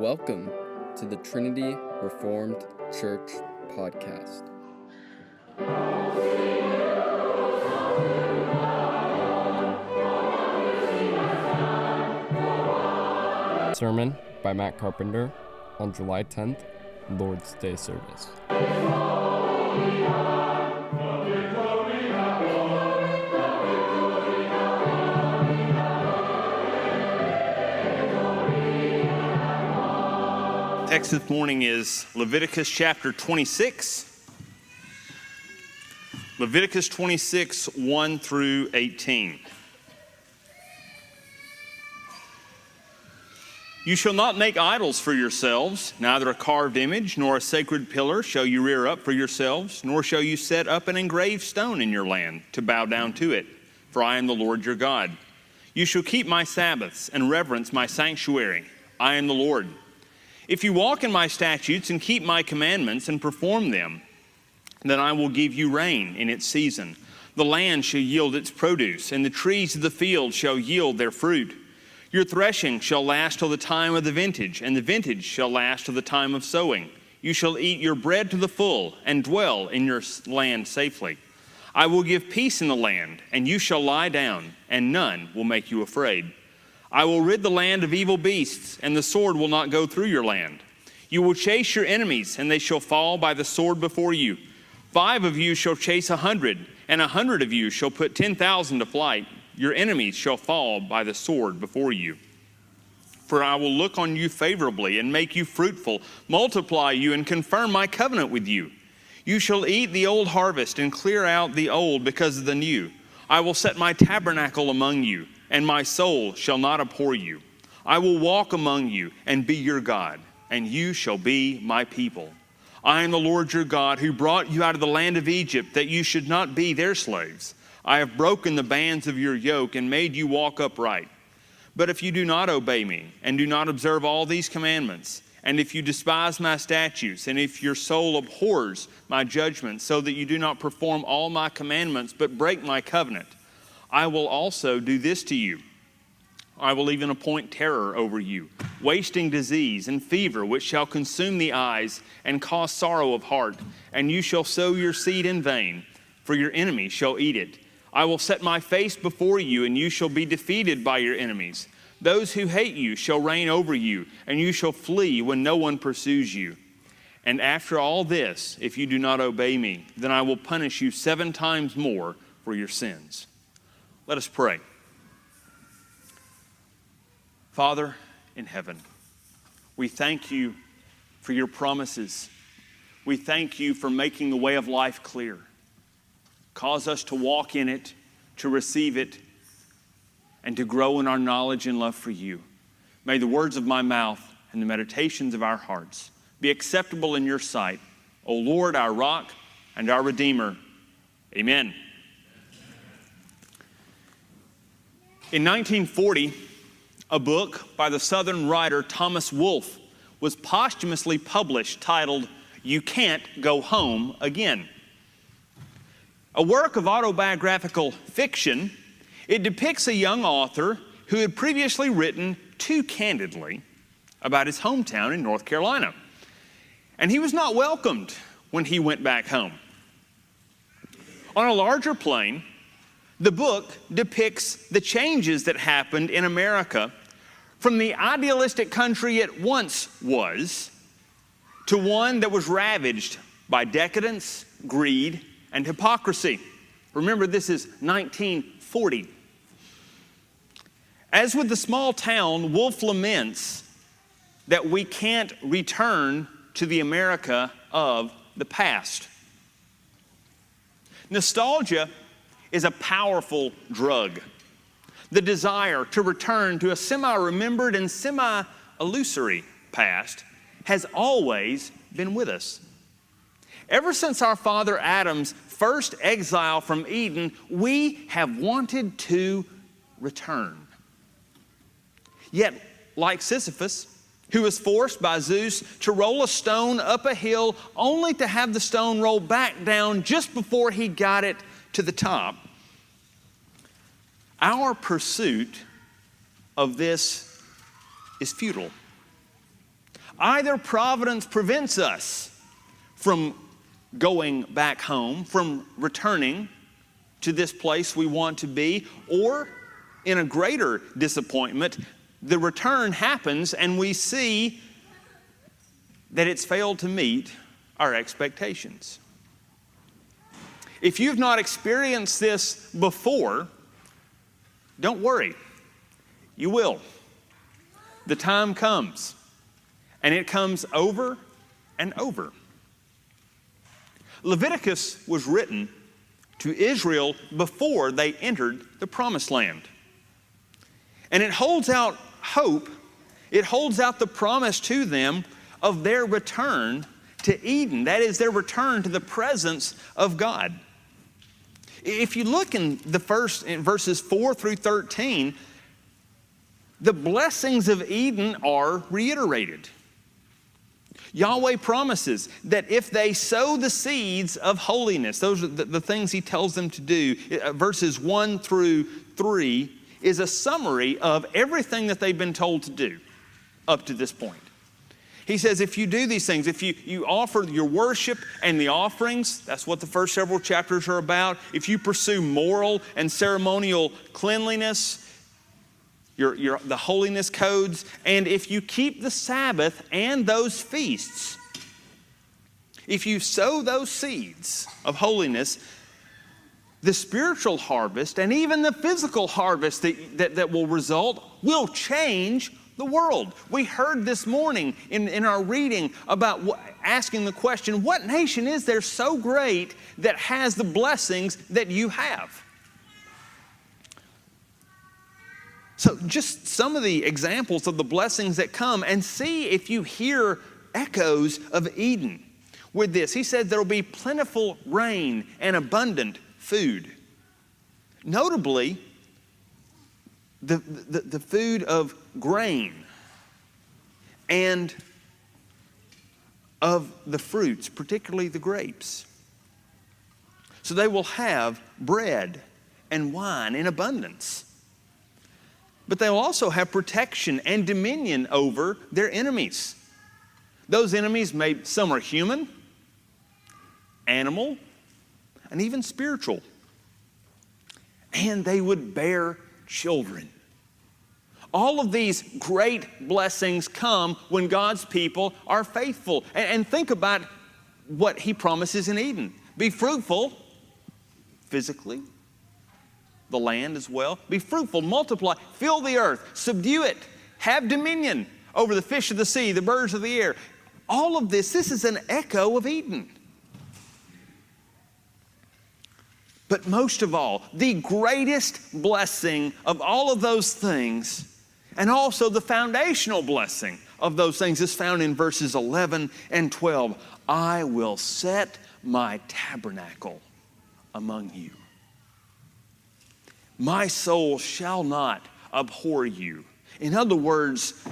Welcome to the Trinity Reformed Church podcast. Sermon by Matt Carpenter on July 10th, Lord's Day service. Text this morning is Leviticus chapter 26. Leviticus 26, 1 through 18. You shall not make idols for yourselves, neither a carved image nor a sacred pillar shall you rear up for yourselves, nor shall you set up an engraved stone in your land to bow down to it, for I am the Lord your God. You shall keep my Sabbaths and reverence my sanctuary. I am the Lord. If you walk in my statutes and keep my commandments and perform them, then I will give you rain in its season. The land shall yield its produce, and the trees of the field shall yield their fruit. Your threshing shall last till the time of the vintage, and the vintage shall last till the time of sowing. You shall eat your bread to the full, and dwell in your land safely. I will give peace in the land, and you shall lie down, and none will make you afraid. I will rid the land of evil beasts, and the sword will not go through your land. You will chase your enemies, and they shall fall by the sword before you. Five of you shall chase a hundred, and a hundred of you shall put ten thousand to flight. Your enemies shall fall by the sword before you. For I will look on you favorably, and make you fruitful, multiply you, and confirm my covenant with you. You shall eat the old harvest, and clear out the old because of the new. I will set my tabernacle among you and my soul shall not abhor you. I will walk among you and be your God, and you shall be my people. I am the Lord your God who brought you out of the land of Egypt that you should not be their slaves. I have broken the bands of your yoke and made you walk upright. But if you do not obey me and do not observe all these commandments, and if you despise my statutes, and if your soul abhors my judgments, so that you do not perform all my commandments but break my covenant, I will also do this to you. I will even appoint terror over you, wasting disease and fever, which shall consume the eyes and cause sorrow of heart. And you shall sow your seed in vain, for your enemy shall eat it. I will set my face before you, and you shall be defeated by your enemies. Those who hate you shall reign over you, and you shall flee when no one pursues you. And after all this, if you do not obey me, then I will punish you seven times more for your sins. Let us pray. Father in heaven, we thank you for your promises. We thank you for making the way of life clear. Cause us to walk in it, to receive it, and to grow in our knowledge and love for you. May the words of my mouth and the meditations of our hearts be acceptable in your sight, O Lord, our rock and our Redeemer. Amen. In 1940, a book by the Southern writer Thomas Wolfe was posthumously published titled You Can't Go Home Again. A work of autobiographical fiction, it depicts a young author who had previously written too candidly about his hometown in North Carolina. And he was not welcomed when he went back home. On a larger plane, the book depicts the changes that happened in America from the idealistic country it once was to one that was ravaged by decadence, greed, and hypocrisy. Remember, this is 1940. As with the small town, Wolfe laments that we can't return to the America of the past. Nostalgia is a powerful drug. The desire to return to a semi remembered and semi illusory past has always been with us. Ever since our father Adam's first exile from Eden, we have wanted to return. Yet, like Sisyphus, who was forced by Zeus to roll a stone up a hill only to have the stone roll back down just before he got it to the top. Our pursuit of this is futile. Either providence prevents us from going back home, from returning to this place we want to be, or in a greater disappointment, the return happens and we see that it's failed to meet our expectations. If you've not experienced this before, don't worry. You will. The time comes, and it comes over and over. Leviticus was written to Israel before they entered the promised land. And it holds out hope, it holds out the promise to them of their return to Eden. That is, their return to the presence of God. If you look in the first in verses 4 through 13, the blessings of Eden are reiterated. Yahweh promises that if they sow the seeds of holiness, those are the, the things He tells them to do, uh, verses 1 through 3 is a summary of everything that they've been told to do up to this point. He says, if you do these things, if you, you offer your worship and the offerings, that's what the first several chapters are about. If you pursue moral and ceremonial cleanliness, your, your, the holiness codes, and if you keep the Sabbath and those feasts, if you sow those seeds of holiness, the spiritual harvest and even the physical harvest that, that, that will result will change the world. We heard this morning in, in our reading about what, asking the question what nation is there so great that has the blessings that you have? So, just some of the examples of the blessings that come, and see if you hear echoes of Eden with this. He said there will be plentiful rain and abundant food. Notably, the, the, the food of grain and of the fruits, particularly the grapes. So they will have bread and wine in abundance. But they will also have protection and dominion over their enemies. Those enemies may, some are human, animal, and even spiritual. And they would bear children. All of these great blessings come when God's people are faithful. And, and think about what He promises in Eden be fruitful physically, the land as well. Be fruitful, multiply, fill the earth, subdue it, have dominion over the fish of the sea, the birds of the air. All of this, this is an echo of Eden. But most of all, the greatest blessing of all of those things, and also the foundational blessing of those things, is found in verses 11 and 12. I will set my tabernacle among you. My soul shall not abhor you. In other words,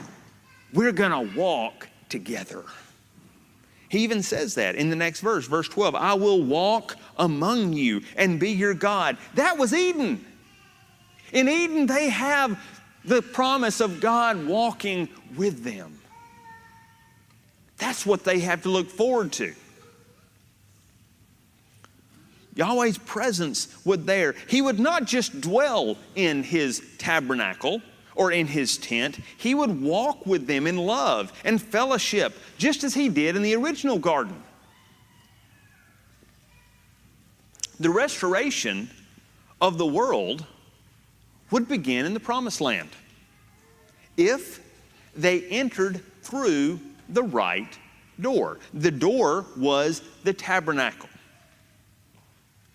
we're going to walk together. He even says that in the next verse, verse 12 I will walk among you and be your God. That was Eden. In Eden, they have the promise of God walking with them. That's what they have to look forward to. Yahweh's presence would there. He would not just dwell in his tabernacle or in his tent, he would walk with them in love and fellowship, just as he did in the original garden. The restoration of the world would begin in the promised land if they entered through the right door. The door was the tabernacle.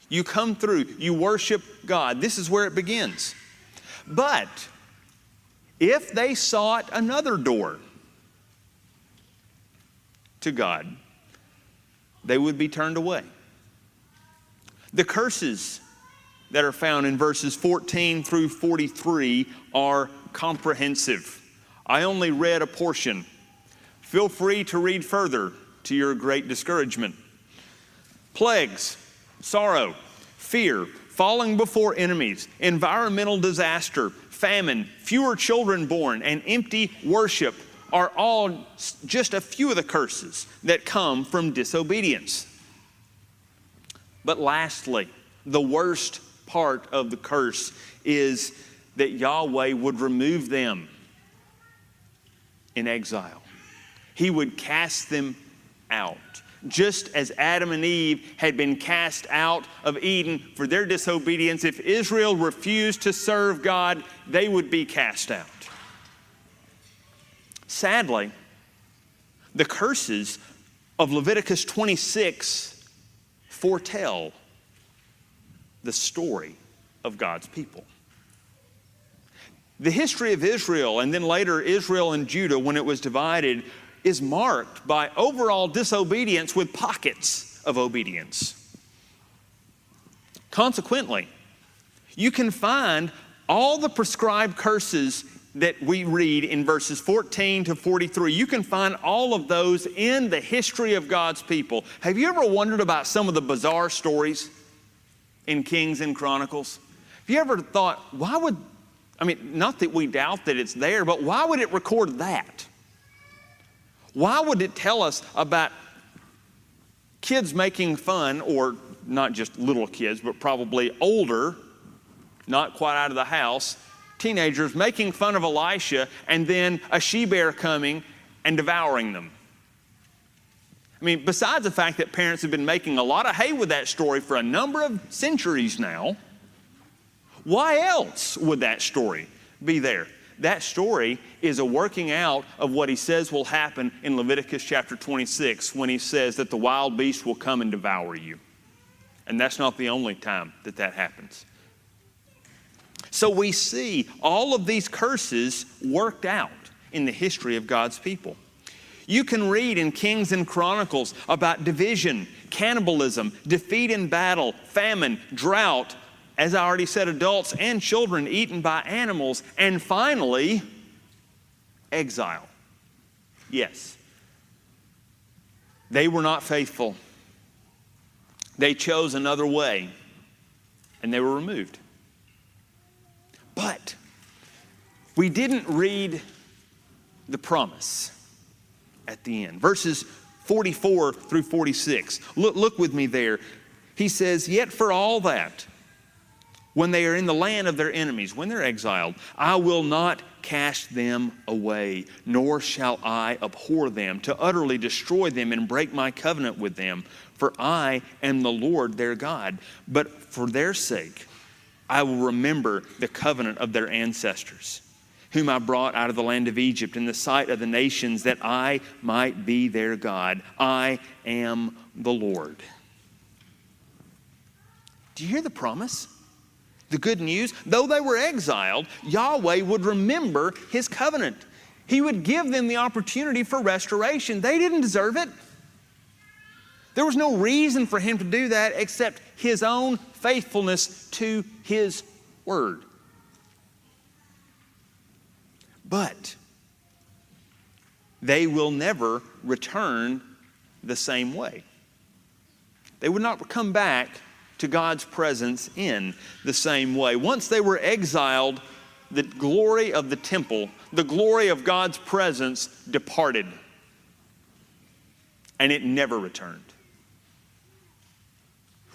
You come through, you worship God. This is where it begins. But if they sought another door to God, they would be turned away. The curses that are found in verses 14 through 43 are comprehensive. I only read a portion. Feel free to read further to your great discouragement. Plagues, sorrow, fear, falling before enemies, environmental disaster, famine, fewer children born, and empty worship are all just a few of the curses that come from disobedience. But lastly, the worst part of the curse is that Yahweh would remove them in exile. He would cast them out. Just as Adam and Eve had been cast out of Eden for their disobedience, if Israel refused to serve God, they would be cast out. Sadly, the curses of Leviticus 26 foretell the story of God's people. The history of Israel, and then later Israel and Judah, when it was divided, is marked by overall disobedience with pockets of obedience. Consequently, you can find all the prescribed curses that we read in verses 14 to 43. You can find all of those in the history of God's people. Have you ever wondered about some of the bizarre stories in Kings and Chronicles? Have you ever thought, why would, I mean, not that we doubt that it's there, but why would it record that? Why would it tell us about kids making fun, or not just little kids, but probably older, not quite out of the house, teenagers making fun of Elisha, and then a she bear coming and devouring them? I mean, besides the fact that parents have been making a lot of hay with that story for a number of centuries now, why else would that story be there? that story is a working out of what he says will happen in Leviticus chapter 26 when he says that the wild beast will come and devour you. And that's not the only time that that happens. So we see all of these curses worked out in the history of God's people. You can read in Kings and Chronicles about division, cannibalism, defeat in battle, famine, drought, as I already said, adults and children eaten by animals, and finally, exile. Yes. They were not faithful. They chose another way, and they were removed. But we didn't read the promise at the end. Verses 44 through 46. Look, look with me there. He says, Yet for all that, when they are in the land of their enemies, when they're exiled, I will not cast them away, nor shall I abhor them, to utterly destroy them and break my covenant with them. For I am the Lord their God. But for their sake, I will remember the covenant of their ancestors, whom I brought out of the land of Egypt in the sight of the nations, that I might be their God. I am the Lord. Do you hear the promise? The good news, though they were exiled, Yahweh would remember his covenant. He would give them the opportunity for restoration. They didn't deserve it. There was no reason for him to do that except his own faithfulness to his word. But they will never return the same way. They would not come back to God's presence in the same way. Once they were exiled, the glory of the temple, the glory of God's presence departed, and it never returned.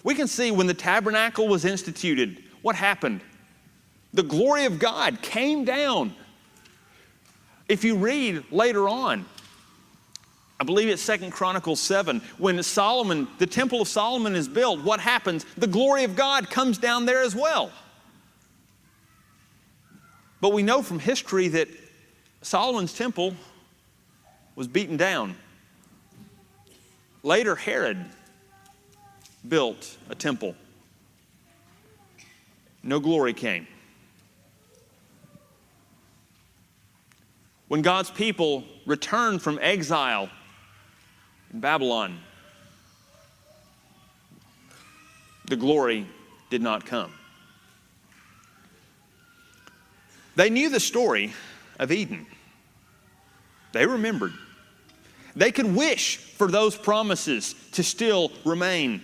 We can see when the tabernacle was instituted, what happened? The glory of God came down. If you read later on, I believe it's Second Chronicles 7. When Solomon, the Temple of Solomon is built, what happens? The glory of God comes down there as well. But we know from history that Solomon's temple was beaten down. Later, Herod built a temple. No glory came. When God's people returned from exile in Babylon, the glory did not come. They knew the story of Eden. They remembered. They could wish for those promises to still remain.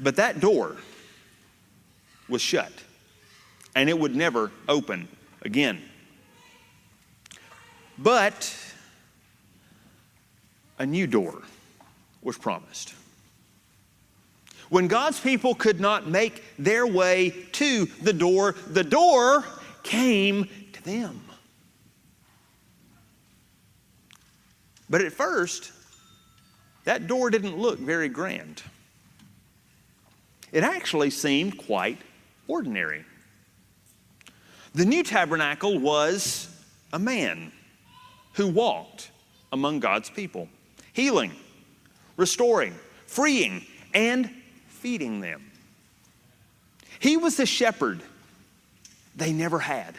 But that door was shut, and it would never open again. But a new door was promised. When God's people could not make their way to the door, the door came to them. But at first, that door didn't look very grand. It actually seemed quite ordinary. The new tabernacle was a man who walked among God's people, healing, restoring, freeing, and feeding them. He was the shepherd they never had.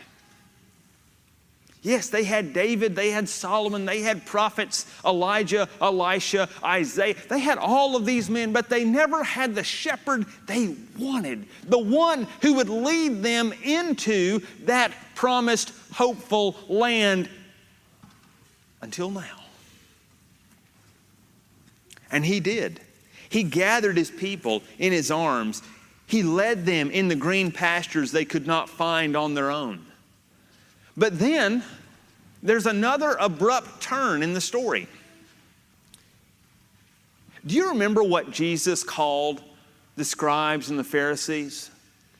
Yes, they had David, they had Solomon, they had prophets, Elijah, Elisha, Isaiah. They had all of these men, but they never had the shepherd they wanted, the one who would lead them into that promised, hopeful land until now. And he did. He gathered his people in his arms. He led them in the green pastures they could not find on their own. But then there's another abrupt turn in the story. Do you remember what Jesus called the scribes and the Pharisees?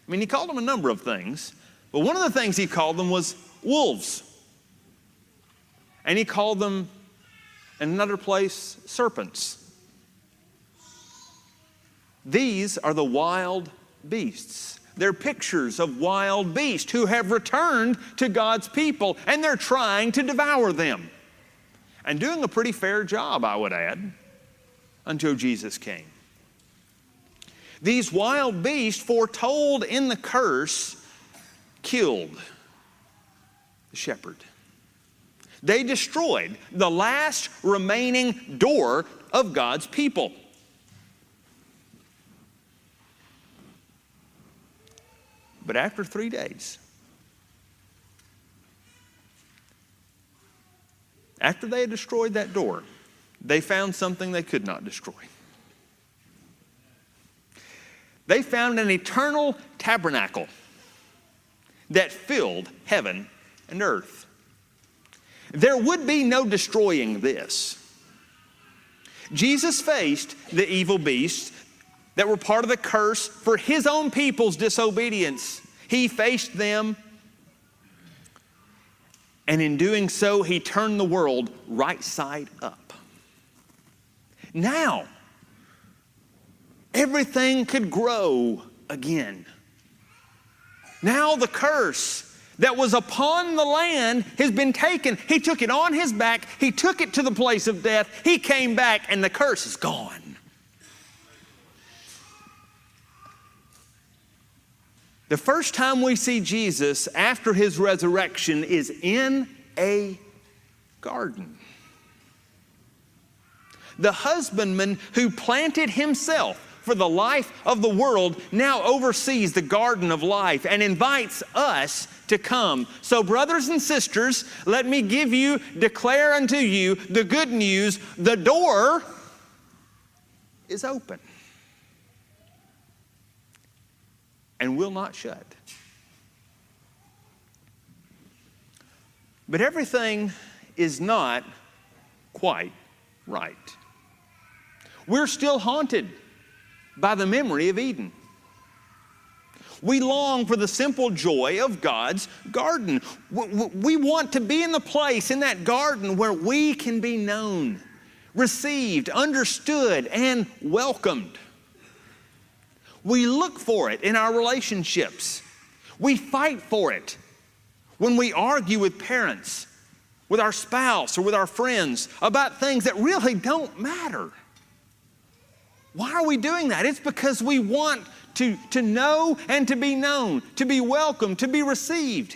I mean, he called them a number of things, but one of the things he called them was wolves. And he called them, in another place, serpents. These are the wild beasts. They're pictures of wild beasts who have returned to God's people and they're trying to devour them. And doing a pretty fair job, I would add, until Jesus came. These wild beasts, foretold in the curse, killed the shepherd. They destroyed the last remaining door of God's people. But after three days, after they had destroyed that door, they found something they could not destroy. They found an eternal tabernacle that filled heaven and earth. There would be no destroying this. Jesus faced the evil beasts that were part of the curse for his own people's disobedience. He faced them, and in doing so, he turned the world right side up. Now, everything could grow again. Now, the curse that was upon the land has been taken. He took it on his back, he took it to the place of death, he came back, and the curse is gone. The first time we see Jesus after his resurrection is in a garden. The husbandman who planted himself for the life of the world now oversees the garden of life and invites us to come. So, brothers and sisters, let me give you, declare unto you the good news the door is open. and will not shut. But everything is not quite right. We're still haunted by the memory of Eden. We long for the simple joy of God's garden. We want to be in the place in that garden where we can be known, received, understood, and welcomed. We look for it in our relationships. We fight for it when we argue with parents, with our spouse, or with our friends about things that really don't matter. Why are we doing that? It's because we want to, to know and to be known, to be welcomed, to be received.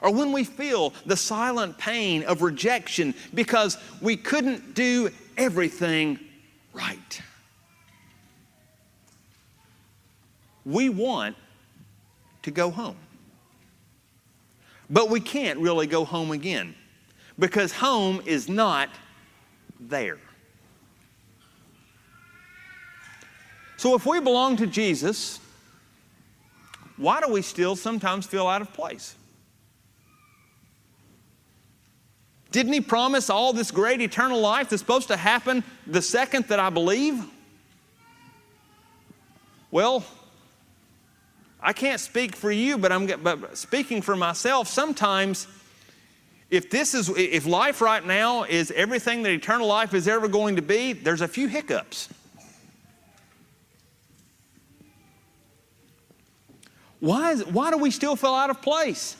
Or when we feel the silent pain of rejection because we couldn't do everything right. we want to go home. But we can't really go home again because home is not there. So if we belong to Jesus, why do we still sometimes feel out of place? Didn't he promise all this great eternal life that's supposed to happen the second that I believe? Well, I can't speak for you, but I'm but speaking for myself. Sometimes, if this is if life right now is everything that eternal life is ever going to be, there's a few hiccups. Why, is, why do we still feel out of place?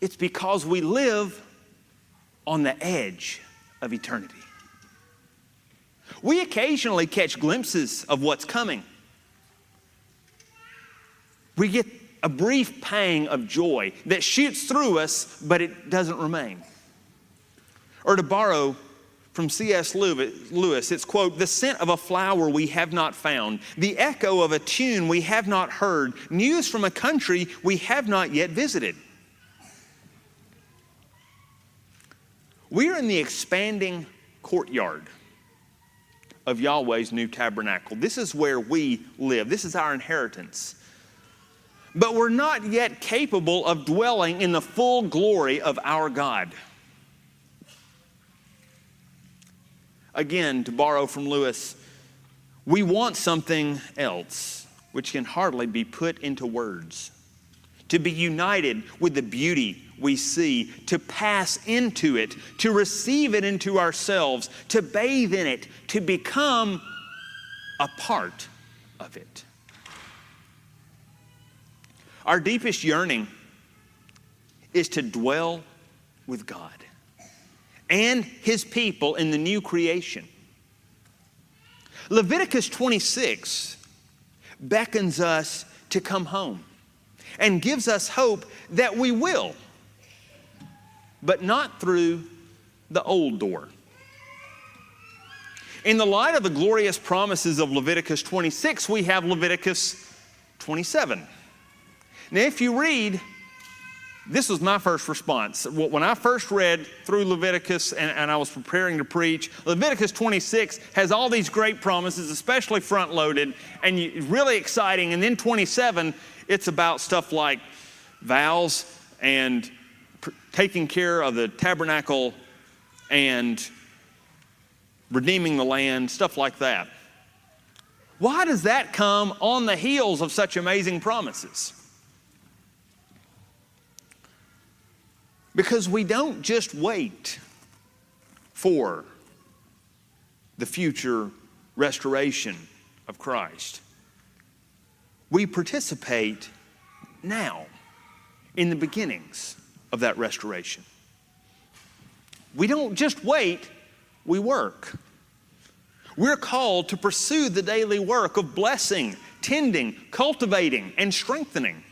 It's because we live on the edge of eternity. We occasionally catch glimpses of what's coming. We get a brief pang of joy that shoots through us, but it doesn't remain. Or to borrow from C.S. Lewis, it's quote, the scent of a flower we have not found, the echo of a tune we have not heard, news from a country we have not yet visited. We are in the expanding courtyard of Yahweh's new tabernacle. This is where we live, this is our inheritance. But we're not yet capable of dwelling in the full glory of our God. Again, to borrow from Lewis, we want something else which can hardly be put into words. To be united with the beauty we see, to pass into it, to receive it into ourselves, to bathe in it, to become a part of it. Our deepest yearning is to dwell with God and His people in the new creation. Leviticus 26 beckons us to come home and gives us hope that we will but not through the old door. In the light of the glorious promises of Leviticus 26, we have Leviticus 27. Now, if you read, this was my first response. When I first read through Leviticus and, and, I was preparing to preach, Leviticus 26 has all these great promises, especially front loaded and really exciting. And then 27, it's about stuff like vows and taking care of the tabernacle and redeeming the land, stuff like that. Why does that come on the heels of such amazing promises? Because we don't just wait for the future restoration of Christ. We participate now in the beginnings of that restoration. We don't just wait, we work. We're called to pursue the daily work of blessing, tending, cultivating, and strengthening.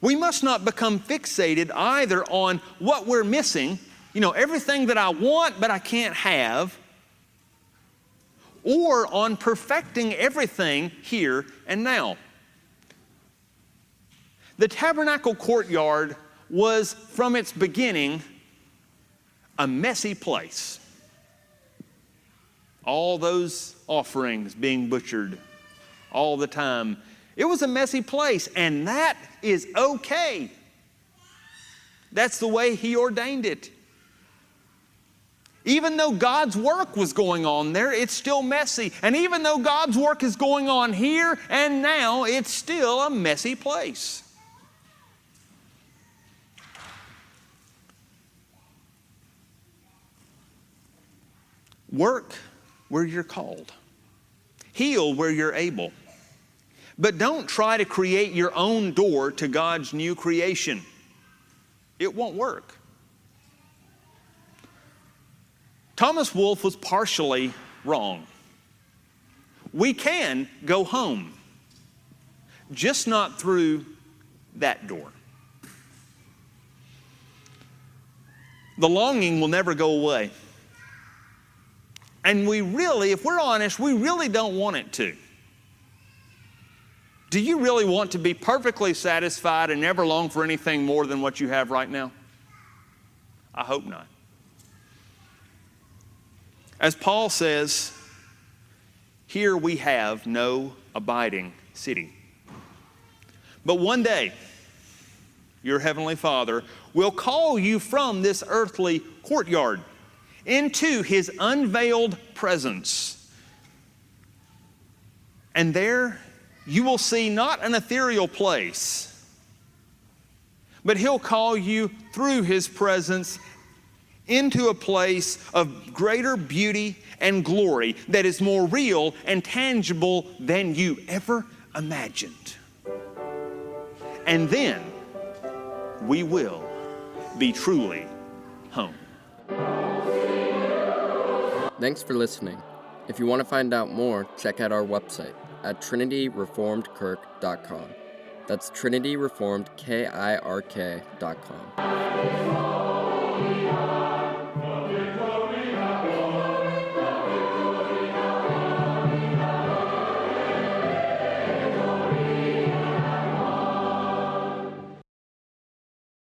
We must not become fixated either on what we're missing, you know, everything that I want but I can't have, or on perfecting everything here and now. The tabernacle courtyard was from its beginning a messy place. All those offerings being butchered all the time. It was a messy place, and that is okay. That's the way He ordained it. Even though God's work was going on there, it's still messy. And even though God's work is going on here and now, it's still a messy place. Work where you're called, heal where you're able. But don't try to create your own door to God's new creation. It won't work. Thomas Wolfe was partially wrong. We can go home, just not through that door. The longing will never go away. And we really, if we're honest, we really don't want it to. Do you really want to be perfectly satisfied and never long for anything more than what you have right now? I hope not. As Paul says, here we have no abiding city. But one day, your heavenly Father, will call you from this earthly courtyard into his unveiled presence. And there you will see not an ethereal place, but he'll call you through his presence into a place of greater beauty and glory that is more real and tangible than you ever imagined. And then we will be truly home. Thanks for listening. If you want to find out more, check out our website at trinityreformedkirk.com. That's trinityreformedkirk.com.